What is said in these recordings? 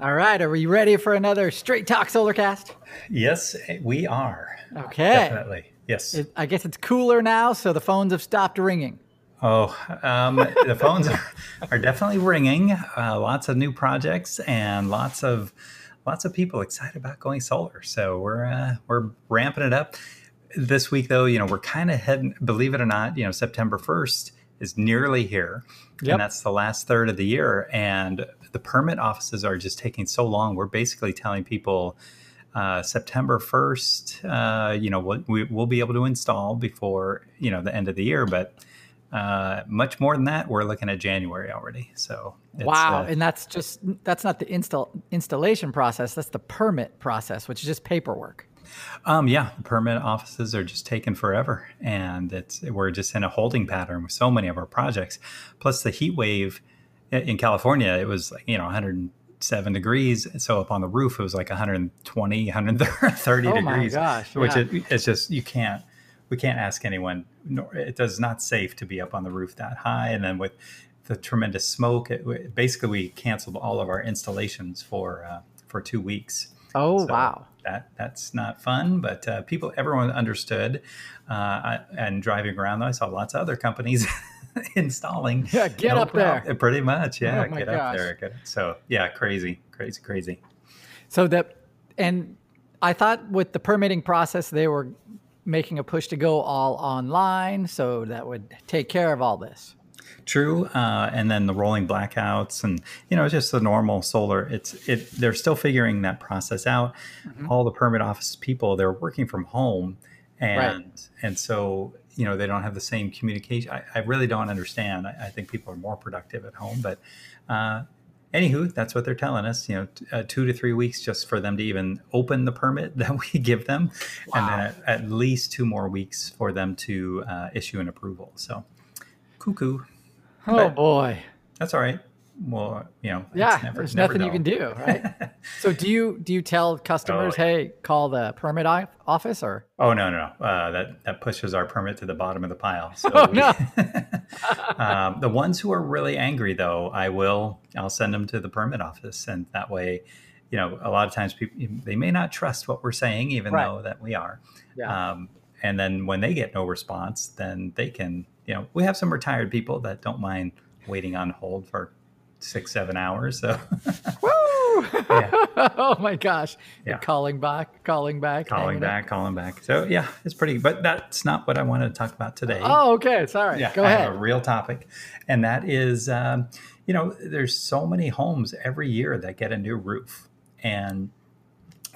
All right, are we ready for another Straight Talk Solarcast? Yes, we are. Okay. Definitely. Yes. It, I guess it's cooler now, so the phones have stopped ringing. Oh, um, the phones are, are definitely ringing. Uh, lots of new projects and lots of lots of people excited about going solar. So we're uh, we're ramping it up. This week, though, you know, we're kind of heading. Believe it or not, you know, September first is nearly here, Yep. and that's the last third of the year. And the permit offices are just taking so long. We're basically telling people uh, September first. Uh, you know, we'll, we, we'll be able to install before you know the end of the year, but. Uh, much more than that, we're looking at January already. So it's, wow, uh, and that's just that's not the install installation process. That's the permit process, which is just paperwork. Um, yeah, the permit offices are just taking forever, and it's we're just in a holding pattern with so many of our projects. Plus, the heat wave in California, it was like you know 107 degrees. So up on the roof, it was like 120, 130 Oh my degrees. gosh, Which yeah. it, it's just you can't. We can't ask anyone. nor- It does not safe to be up on the roof that high, and then with the tremendous smoke, it, basically we canceled all of our installations for uh, for two weeks. Oh So wow. That that's not fun, but uh, people, everyone understood. Uh, I- and driving around, though, I saw lots of other companies installing. Yeah, get up there. Pretty much, yeah. Oh get gosh. up there. So yeah, crazy, crazy, crazy. So that and I thought with the permitting process they were making a push to go all online, so that would take care of all this. True, uh, and then the rolling blackouts, and you know, just the normal solar. It's it. They're still figuring that process out. Mm-hmm. All the permit office people, they're working from home, and and so you know they don't have the same communication. I, I really don't understand. I, I think people are more productive at home, but uh, anywho, that's what they're telling us. You know, t- uh, two to three weeks just for them to even open the permit that we give them, and then at, at least two more weeks for them to uh, issue an approval. So, cuckoo. Oh But- boy. That's all right. Well, you know, it's Yeah, never- there's never nothing you can do, right? so do you do you tell customers, Oh, hey, call the permit office or Oh no, no, no. Uh, that that pushes our permit to the bottom of the pile. So Oh, we- no. um, the ones who are really angry, though, I will. I'll send them to the permit office, and that way, you know, a lot of times people they may not trust what we're saying, even Right. though that we are. Yeah. Um, and then when they get no response, then they can, you know, we have some retired people that don't mind waiting on hold for six, seven hours. So Woo! Yeah. oh my gosh. Yeah. calling back, calling back, calling hanging up. back, calling back. So yeah, it's pretty. But that's not what I wanted to talk about today. Oh, okay. Sorry. yeah, Go I ahead. have a real topic, and that is, um, you know, there's so many homes every year that get a new roof, and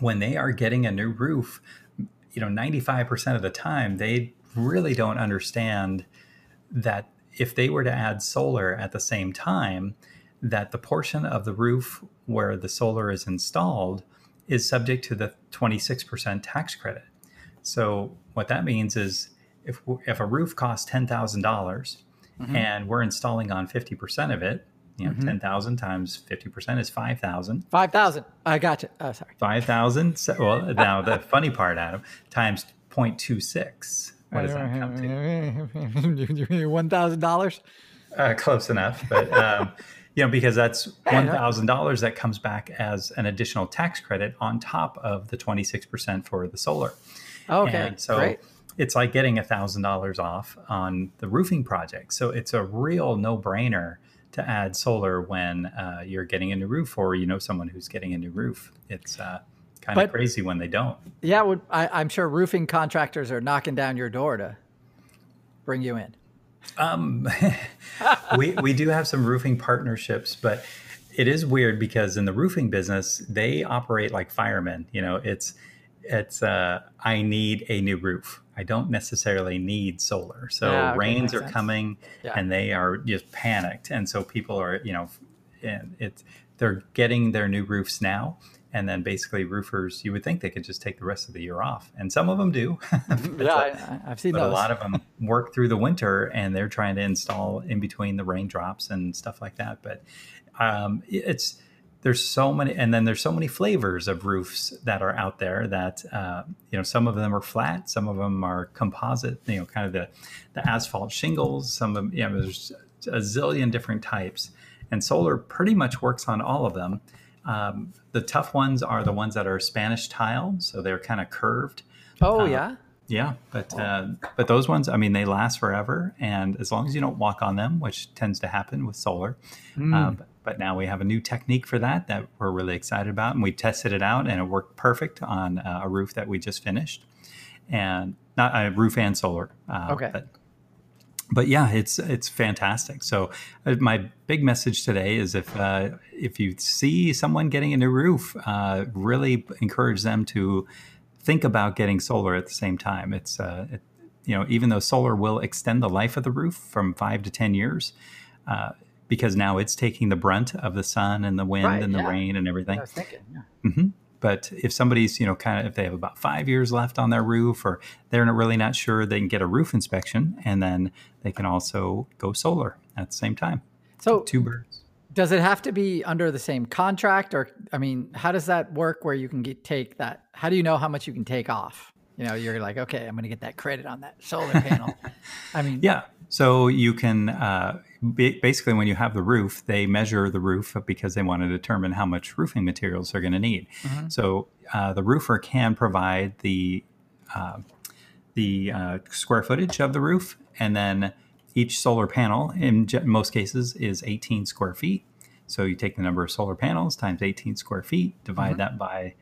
when they are getting a new roof, you know, 95% of the time they really don't understand that if they were to add solar at the same time, that the portion of the roof where the solar is installed is subject to the 26% tax credit. So what that means is if if a roof costs ten thousand dollars Mhm. and we're installing on fifty percent of it, you know, Mhm. ten thousand times fifty percent is five thousand. 5,000. I got you. Oh, sorry. Five thousand. So, well, now the funny part, Adam, times 0.26. What does that come to? $1,000? Uh, close enough, but um, you know, because that's one thousand dollars that comes back as an additional tax credit on top of the twenty six percent for the solar. Okay. And so great. it's like getting a thousand dollars off on the roofing project. So it's a real no brainer to add solar when uh, you're getting a new roof or you know someone who's getting a new roof. It's uh, kind of crazy when they don't. Yeah, would, I, I'm sure roofing contractors are knocking down your door to bring you in. Um, we we do have some roofing partnerships, but it is weird because in the roofing business, they operate like firemen. You know, it's it's uh, I need a new roof. I don't necessarily need solar. So Yeah, okay, rains are sense. coming, Yeah. and they are just panicked, and so people are you know, and it's they're getting their new roofs now. And then basically roofers, you would think they could just take the rest of the year off, and some of them do. Yeah, uh, I, I- I've seen but those. a lot of them work through the winter and they're trying to install in between the raindrops and stuff like that. But um, it's there's so many and then there's so many flavors of roofs that are out there that uh, you know some of them are flat some of them are composite you know kind of the the asphalt shingles some of them you know there's a zillion different types. And solar pretty much works on all of them um, the tough ones are the ones that are spanish tile so they're kind of curved oh uh, yeah. yeah, but uh, but those ones, I mean, they last forever, and as long as you don't walk on them, which tends to happen with solar. Uh, but, but now we have a new technique for that that we're really excited about, and we tested it out, and it worked perfect on uh, a roof that we just finished, and not a roof and solar. Uh, Okay. But, but yeah, it's it's fantastic. So uh, my big message today is if uh, if you see someone getting a new roof, uh, really encourage them to think about getting solar at the same time. It's uh, it, you know even though solar will extend the life of the roof from five to ten years. Uh, because now it's taking the brunt of the sun and the wind Right, and the yeah. rain and everything. I was thinking. Yeah. hmm But if somebody's, you know, kind of, if they have about five years left on their roof or they're not really not sure, they can get a roof inspection and then they can also go solar at the same time. So Two birds. Does it have to be under the same contract, or I mean, how does that work? Where you can get, take that? How do you know how much you can take off? You know, you're like, okay, I'm going to get that credit on that solar panel. I mean, Yeah. So you can uh, ba- basically, when you have the roof, they measure the roof because they want to determine how much roofing materials they're going to need. So uh, the roofer can provide the uh, the uh, square footage of the roof, and then each solar panel, in most cases, is 18 square feet. So you take the number of solar panels times 18 square feet, divide that by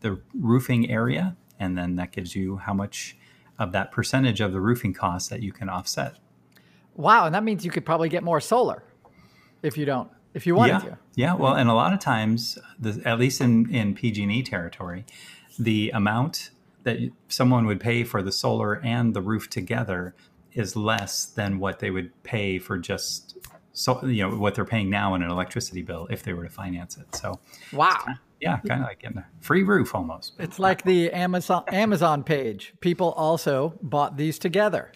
the roofing area, and then that gives you how much of that percentage of the roofing cost that you can offset. Wow, and that means you could probably get more solar if you don't, if you wanted yeah, to. yeah. Well, and a lot of times, the, at least in in PG&E territory, the amount that someone would pay for the solar and the roof together is less than what they would pay for just so you know what they're paying now in an electricity bill if they were to finance it. So Wow, yeah, kind of like getting a free roof almost. it's like the Amazon Amazon page. People also bought these together.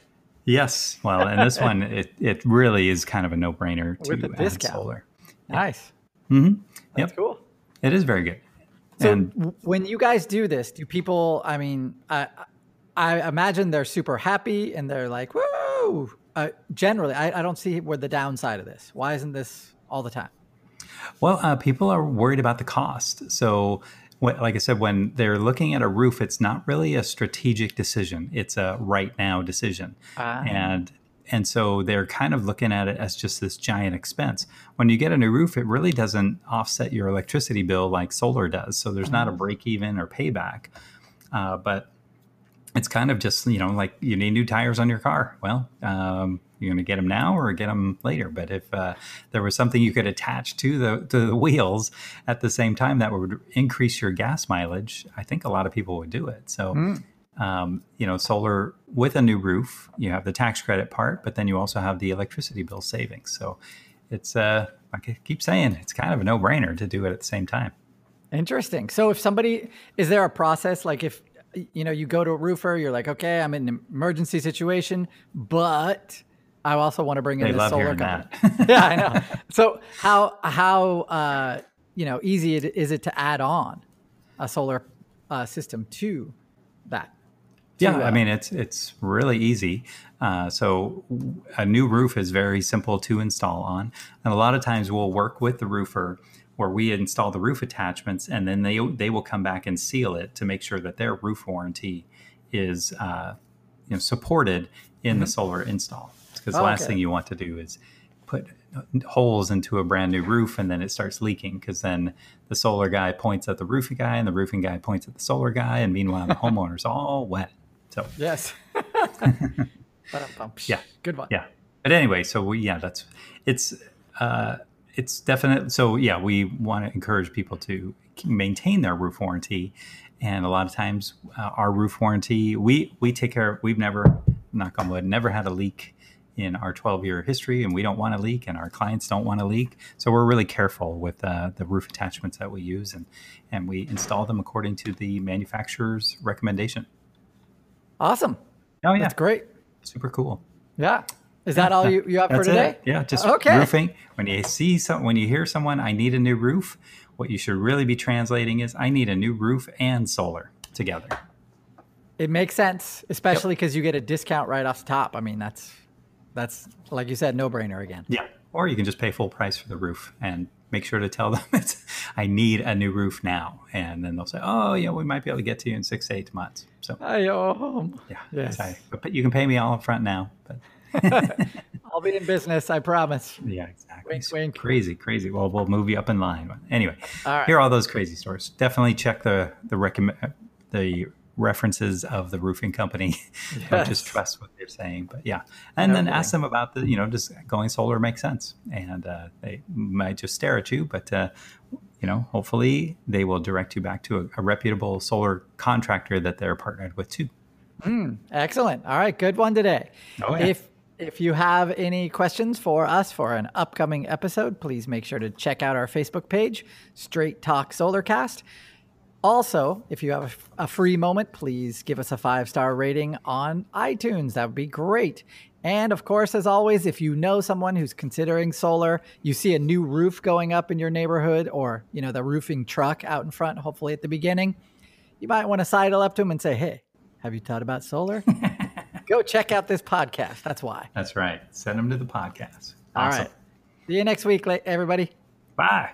Yes. Well, and this one it it really is kind of a no brainer to With the add discount. solar. Nice. Mm-hmm. That's Yep. cool. It is very good. So and when you guys do this, do people? I mean, I I imagine they're super happy and they're like, "Woo!" Uh, generally, I, I don't see where the downside of this. Why isn't this all the time? Well, uh, people are worried about the cost. So, like I said, when they're looking at a roof, it's not really a strategic decision; it's a right now decision, Ah. and and so they're kind of looking at it as just this giant expense. When you get a new roof, it really doesn't offset your electricity bill like solar does. So there's not a break even or payback, uh, but it's kind of just you know like you need new tires on your car. Well, um, you're going to get them now or get them later. But if uh, there was something you could attach to the to the wheels at the same time that would increase your gas mileage, I think a lot of people would do it. So. Um, you know, solar with a new roof, you have the tax credit part, but then you also have the electricity bill savings. So it's, uh, like I keep saying, it's kind of a no brainer to do it at the same time. Interesting. So if somebody is there a process like if you know you go to a roofer, you're like, okay, I'm in an emergency situation, but I also want to bring in They this solar company. yeah, I know. So how how uh, you know easy it, is it to add on a solar uh, system to that? Yeah, to, I uh, mean it's it's really easy. Uh, so a new roof is very simple to install on, and a lot of times we'll work with the roofer where we install the roof attachments, and then they they will come back and seal it to make sure that their roof warranty is uh, you know supported in the solar install. Because the Oh, last okay. thing you want to do is put holes into a brand new roof and then it starts leaking because then the solar guy points at the roofing guy and the roofing guy points at the solar guy and meanwhile the homeowner's all wet so Yes. Yeah. Good one. yeah but anyway, so we yeah, that's it's uh, it's definite. So yeah, we want to encourage people to maintain their roof warranty, and a lot of times uh, our roof warranty we we take care. Of, We've never knock on wood never had a leak in our 12 year history and we don't want to leak and our clients don't want to leak so we're really careful with uh, the roof attachments that we use and and we install them according to the manufacturer's recommendation Awesome. oh yeah That's great. super cool Yeah. Is that all you, you have for today? it. Yeah, just Okay. roofing. When you see some, when you hear someone, I need a new roof. What you should really be translating is, I need a new roof and solar together. It makes sense, especially because you get a discount right off the top. I mean, that's that's like you said, no brainer again. Yeah, or you can just pay full price for the roof and make sure to tell them it's, I need a new roof now, and then they'll say, oh yeah, we might be able to get to you in six to eight months. So I um, yeah, Yes. sorry. but you can pay me all up front now. I'll be in business. I promise. Yeah, exactly. Wink, wink. Crazy, crazy. Well, we'll move you up in line. Anyway, All right. here are all those crazy stories. Definitely check the the recommend the references of the roofing company. Don't just trust what they're saying. But yeah, and then Totally. ask them about the you know just going solar makes sense, and uh, they might just stare at you, but. Uh, you know, hopefully they will direct you back to a, a reputable solar contractor that they're partnered with too. Excellent. All right, good one today. Oh, yeah. If if you have any questions for us for an upcoming episode, please make sure to check out our Facebook page, Straight Talk Solarcast. Also, if you have a, free moment, please give us a five star rating on iTunes. That would be great. And of course, as always, if you know someone who's considering solar, you see a new roof going up in your neighborhood, or you know the roofing truck out in front, hopefully at the beginning, you might want to sidle up to them and say, "Hey, have you thought about solar? Go check out this podcast. That's why." That's right. Send them to the podcast. All Awesome. right. See you next week, everybody. Bye.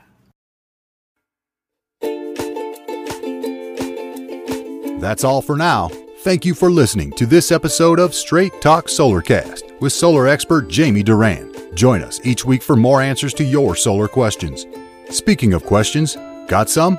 That's all for now. Thank you for listening to this episode of Straight Talk Solarcast with solar expert Jamie Duran. Join us each week for more answers to your solar questions. Speaking of questions, got some?